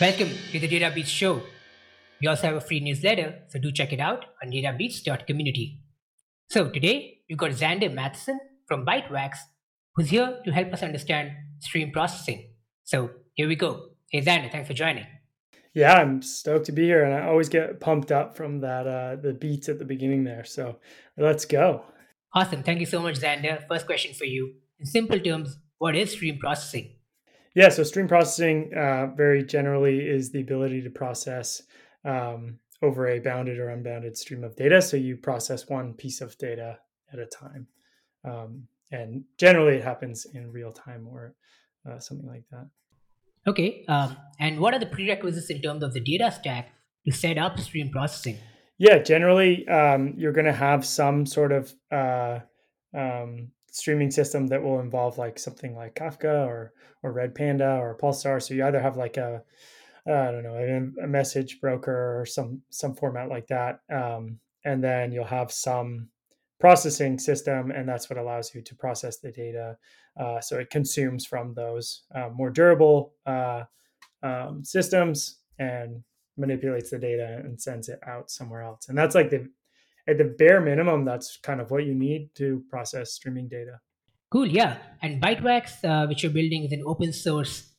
Welcome to the Data Beats show. We also have a free newsletter, so do check it out on databeats.community. So today we've got Zander Matheson from Bytewax, who's here to help us understand stream processing. So here we go. Hey Zander, thanks for joining. Yeah, I'm stoked to be here, and I always get pumped up from that uh, the beats at the beginning there. So let's go. Awesome. Thank you so much, Zander. First question for you. In simple terms, what is stream processing? Yeah, so stream processing uh, very generally is the ability to process um, over a bounded or unbounded stream of data. So you process one piece of data at a time. Um, and generally it happens in real time or uh, something like that. Okay. Um, and what are the prerequisites in terms of the data stack to set up stream processing? Yeah, generally, um, you're going to have some sort of uh, um, streaming system that will involve like something like Kafka or or Redpanda or Pulsar. So you either have like a I don't know a, message broker or some some format like that, um, and then you'll have some processing system, and that's what allows you to process the data. Uh, so it consumes from those uh, more durable uh, um, systems and manipulates the data and sends it out somewhere else. And that's like the at the bare minimum, that's kind of what you need to process streaming data. Cool, yeah. And Bytewax, uh, which you're building, is an open source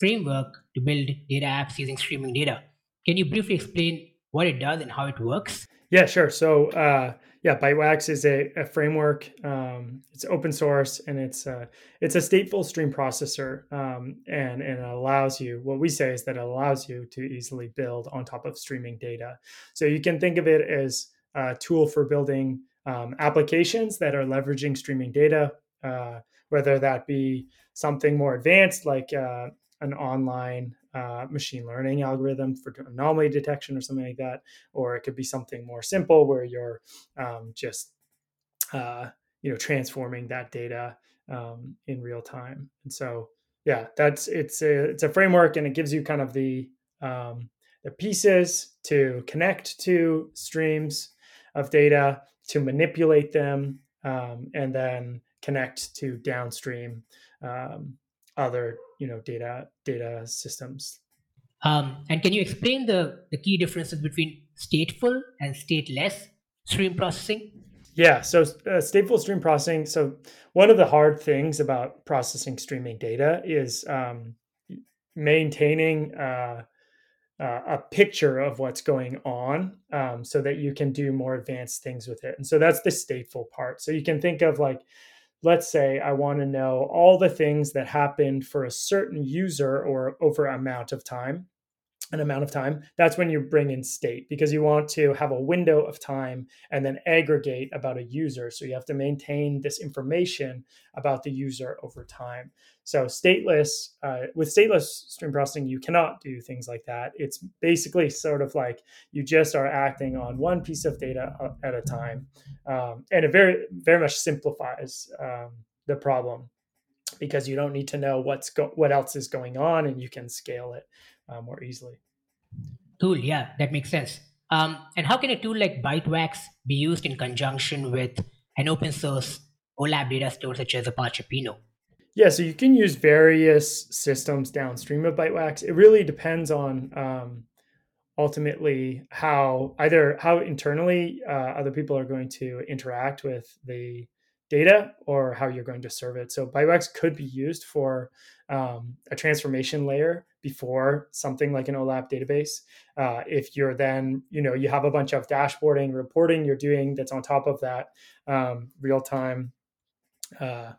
framework to build data apps using streaming data. Can you briefly explain what it does and how it works? Yeah, sure. So, uh, yeah, Bytewax is a, a framework. Um, it's open source and it's a, it's a stateful stream processor, um, and and it allows you. What we say is that it allows you to easily build on top of streaming data. So you can think of it as a tool for building um, applications that are leveraging streaming data, uh, whether that be something more advanced like uh, an online uh, machine learning algorithm for anomaly detection or something like that, or it could be something more simple where you're um, just uh, you know transforming that data um, in real time. And so yeah, that's it's a it's a framework and it gives you kind of the um, the pieces to connect to streams of data to manipulate them um, and then connect to downstream um, other you know data data systems. Um, and can you explain the the key differences between stateful and stateless stream processing? Yeah so uh, stateful stream processing so one of the hard things about processing streaming data is um, maintaining uh, uh, a picture of what's going on um, so that you can do more advanced things with it and so that's the stateful part so you can think of like let's say I want to know all the things that happened for a certain user or over amount of time, an amount of time, that's when you bring in state because you want to have a window of time and then aggregate about a user. So you have to maintain this information about the user over time. So stateless, uh, with stateless stream processing, you cannot do things like that. It's basically sort of like you just are acting on one piece of data uh, at a time, um, and it very very much simplifies um, the problem because you don't need to know what's go- what else is going on, and you can scale it uh, more easily. Cool. Yeah, that makes sense. Um, and how can a tool like Bytewax be used in conjunction with an open source OLAP data store such as Apache Pinot? Yeah, so you can use various systems downstream of Bytewax. It really depends on um, ultimately how either how internally uh, other people are going to interact with the data or how you're going to serve it. So Bytewax could be used for um, a transformation layer before something like an OLAP database. Uh, if you're then, you know, you have a bunch of dashboarding, reporting you're doing that's on top of that um, real time. Uh,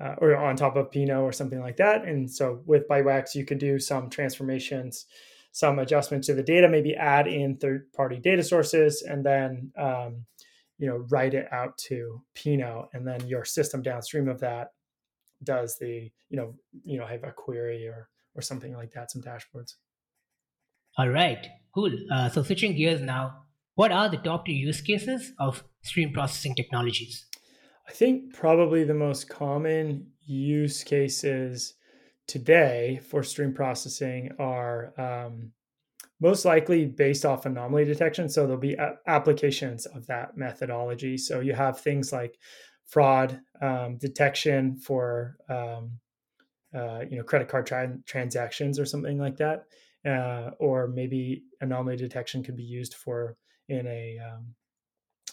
uh, or on top of Pinot or something like that. And so with Bytewax, you could do some transformations, some adjustments to the data, maybe add in third-party data sources, and then um, you know write it out to Pinot, and then your system downstream of that does the you know you know have a query or or something like that, some dashboards. All right, cool. Uh, so switching gears now, what are the top two use cases of stream processing technologies? I think probably the most common use cases today for stream processing are um, most likely based off anomaly detection. So there'll be a- applications of that methodology. So you have things like fraud um, detection for um, uh, you know credit card tra- transactions or something like that, uh, or maybe anomaly detection could be used for in a um,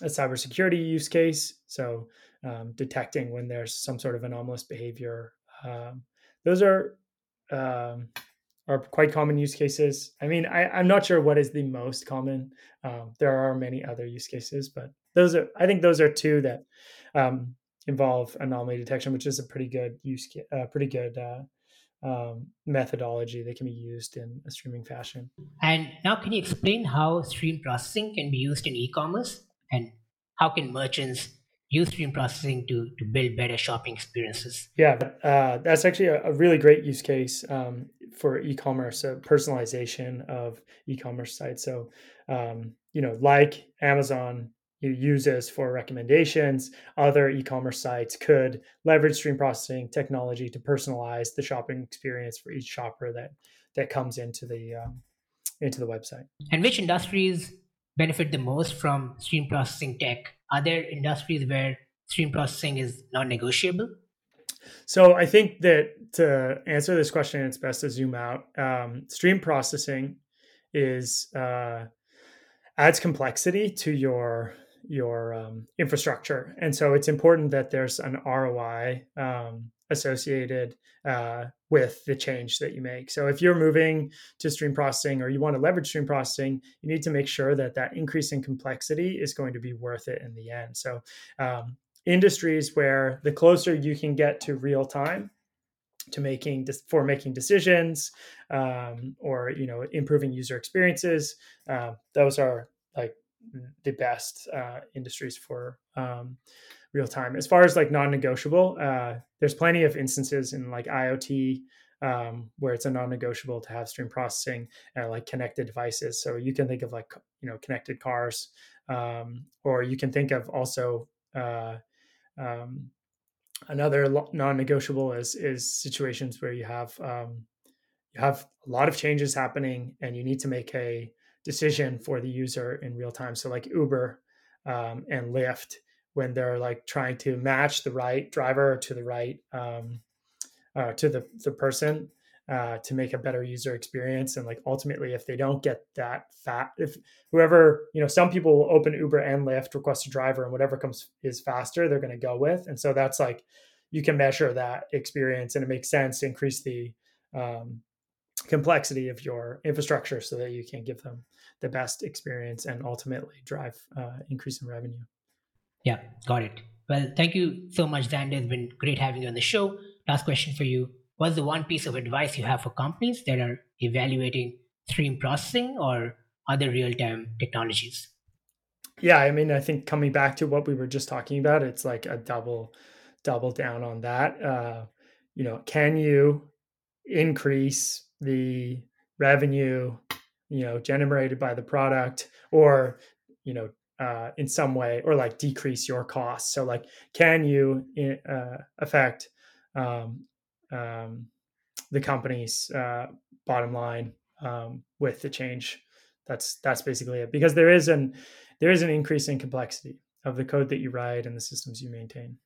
a cybersecurity use case. So um, detecting when there's some sort of anomalous behavior. Um, those are um, are quite common use cases. I mean, I, am not sure what is the most common. Um, there are many other use cases, but those are I think those are two that um, involve anomaly detection, which is a pretty good use, uh, pretty good uh, um, methodology that can be used in a streaming fashion. And now, can you explain how stream processing can be used in e-commerce, and how can merchants use stream processing to to build better shopping experiences? Yeah, uh, that's actually a, a, really great use case um, for e-commerce, a personalization of e-commerce sites. So, um, you know, like Amazon uses for recommendations. Other e-commerce sites could leverage stream processing technology to personalize the shopping experience for each shopper that that comes into the um, into the website. And which industries benefit the most from stream processing tech? Are there industries where stream processing is non-negotiable? So I think that to answer this question, it's best to zoom out. Um, stream processing is uh, adds complexity to your your um, infrastructure. And so it's important that there's an ROI um, associated uh, with the change that you make. So if you're moving to stream processing or you want to leverage stream processing, you need to make sure that that increase in complexity is going to be worth it in the end. So um, industries where the closer you can get to real time to making for making decisions um, or you know improving user experiences uh, those are like the best uh, industries for um, real time. As far as like non-negotiable, uh, there's plenty of instances in like IoT um, where it's a non-negotiable to have stream processing and like connected devices. So you can think of like you know connected cars, um, or you can think of also uh, um, another non-negotiable is is situations where you have um, you have a lot of changes happening and you need to make a decision for the user in real time. So like Uber um, and Lyft, when they're like trying to match the right driver to the right um, uh, to the the person uh, to make a better user experience, and like ultimately, if they don't get that fat, if whoever you know, some people will open Uber and Lyft, request a driver, and whatever comes is faster, they're going to go with, and so that's like you can measure that experience, and it makes sense to increase the um, complexity of your infrastructure so that you can give them the best experience and ultimately drive uh, increase in revenue. Yeah, got it. Well, thank you so much, Zander. It's been great having you on the show. Last question for you. What's the one piece of advice you have for companies that are evaluating stream processing or other real time technologies? Yeah, I mean, I think coming back to what we were just talking about, it's like a double, double down on that. Uh, you know, can you increase the revenue you know generated by the product or you know uh, in some way or like decrease your costs. So like can you uh, affect um, um, the company's uh, bottom line um, with the change? That's that's basically it. Because there is an there is an increase in complexity of the code that you write and the systems you maintain.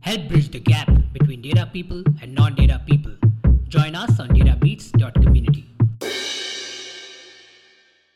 Help bridge the gap between data people and non-data people Join us on databeats.community.